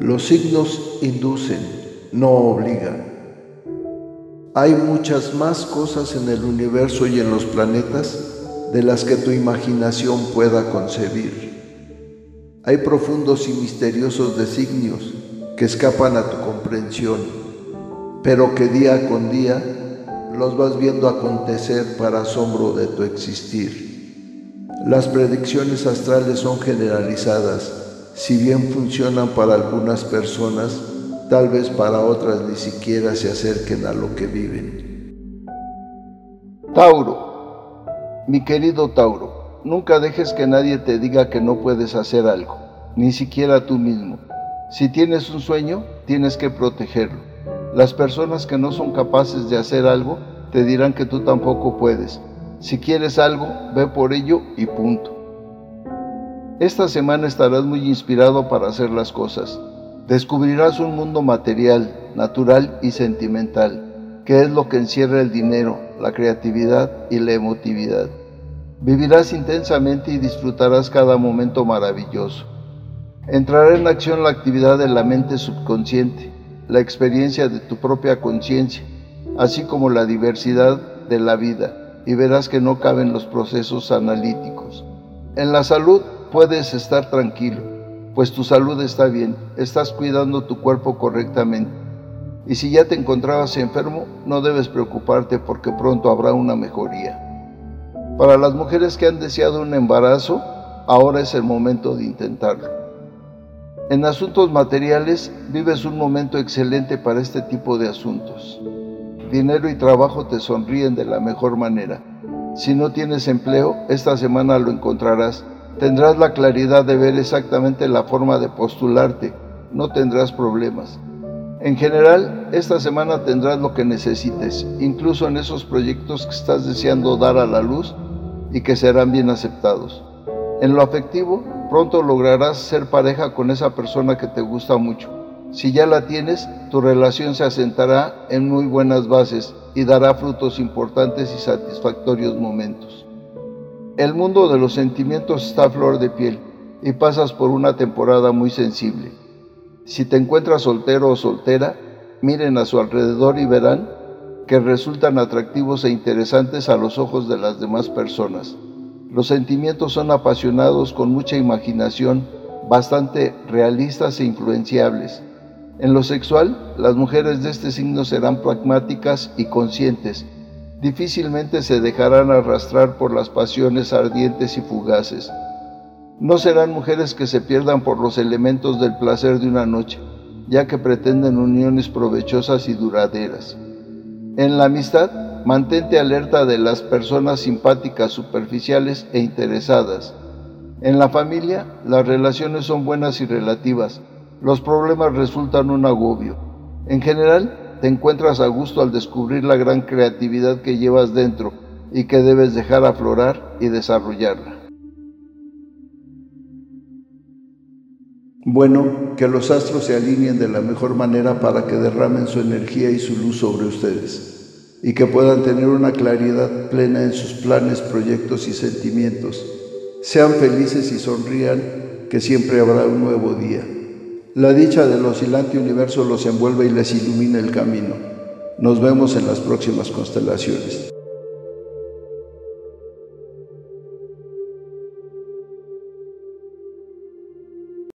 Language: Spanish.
Los signos inducen, no obligan. Hay muchas más cosas en el universo y en los planetas de las que tu imaginación pueda concebir. Hay profundos y misteriosos designios que escapan a tu comprensión, pero que día con día los vas viendo acontecer para asombro de tu existir. Las predicciones astrales son generalizadas, si bien funcionan para algunas personas, tal vez para otras ni siquiera se acerquen a lo que viven. Tauro, mi querido Tauro, nunca dejes que nadie te diga que no puedes hacer algo, ni siquiera tú mismo. Si tienes un sueño, tienes que protegerlo. Las personas que no son capaces de hacer algo te dirán que tú tampoco puedes. Si quieres algo, ve por ello y punto. Esta semana estarás muy inspirado para hacer las cosas. Descubrirás un mundo material, natural y sentimental, que es lo que encierra el dinero, la creatividad y la emotividad. Vivirás intensamente y disfrutarás cada momento maravilloso. Entrará en acción la actividad de la mente subconsciente, la experiencia de tu propia conciencia, así como la diversidad de la vida, y verás que no caben los procesos analíticos. En la salud puedes estar tranquilo, pues tu salud está bien, estás cuidando tu cuerpo correctamente. Y si ya te encontrabas enfermo, no debes preocuparte porque pronto habrá una mejoría. Para las mujeres que han deseado un embarazo, ahora es el momento de intentarlo. En asuntos materiales, vives un momento excelente para este tipo de asuntos. Dinero y trabajo te sonríen de la mejor manera. Si no tienes empleo, esta semana lo encontrarás Tendrás la claridad de ver exactamente la forma de postularte, no tendrás problemas. En general, esta semana tendrás lo que necesites, incluso en esos proyectos que estás deseando dar a la luz y que serán bien aceptados. En lo afectivo, pronto lograrás ser pareja con esa persona que te gusta mucho. Si ya la tienes, tu relación se asentará en muy buenas bases y dará frutos importantes y satisfactorios momentos. El mundo de los sentimientos está a flor de piel y pasas por una temporada muy sensible. Si te encuentras soltero o soltera, miren a su alrededor y verán que resultan atractivos e interesantes a los ojos de las demás personas. Los sentimientos son apasionados con mucha imaginación, bastante realistas e influenciables. En lo sexual, las mujeres de este signo serán pragmáticas y conscientes, difícilmente se dejarán arrastrar por las pasiones ardientes y fugaces. No serán mujeres que se pierdan por los elementos del placer de una noche, ya que pretenden uniones provechosas y duraderas. En la amistad, mantente alerta de las personas simpáticas, superficiales e interesadas. En la familia, las relaciones son buenas y relativas. Los problemas resultan un agobio. En general, te encuentras a gusto al descubrir la gran creatividad que llevas dentro y que debes dejar aflorar y desarrollarla. Bueno, que los astros se alineen de la mejor manera para que derramen su energía y su luz sobre ustedes y que puedan tener una claridad plena en sus planes, proyectos y sentimientos. Sean felices y sonrían, que siempre habrá un nuevo día. La dicha del oscilante universo los envuelve y les ilumina el camino. Nos vemos en las próximas constelaciones.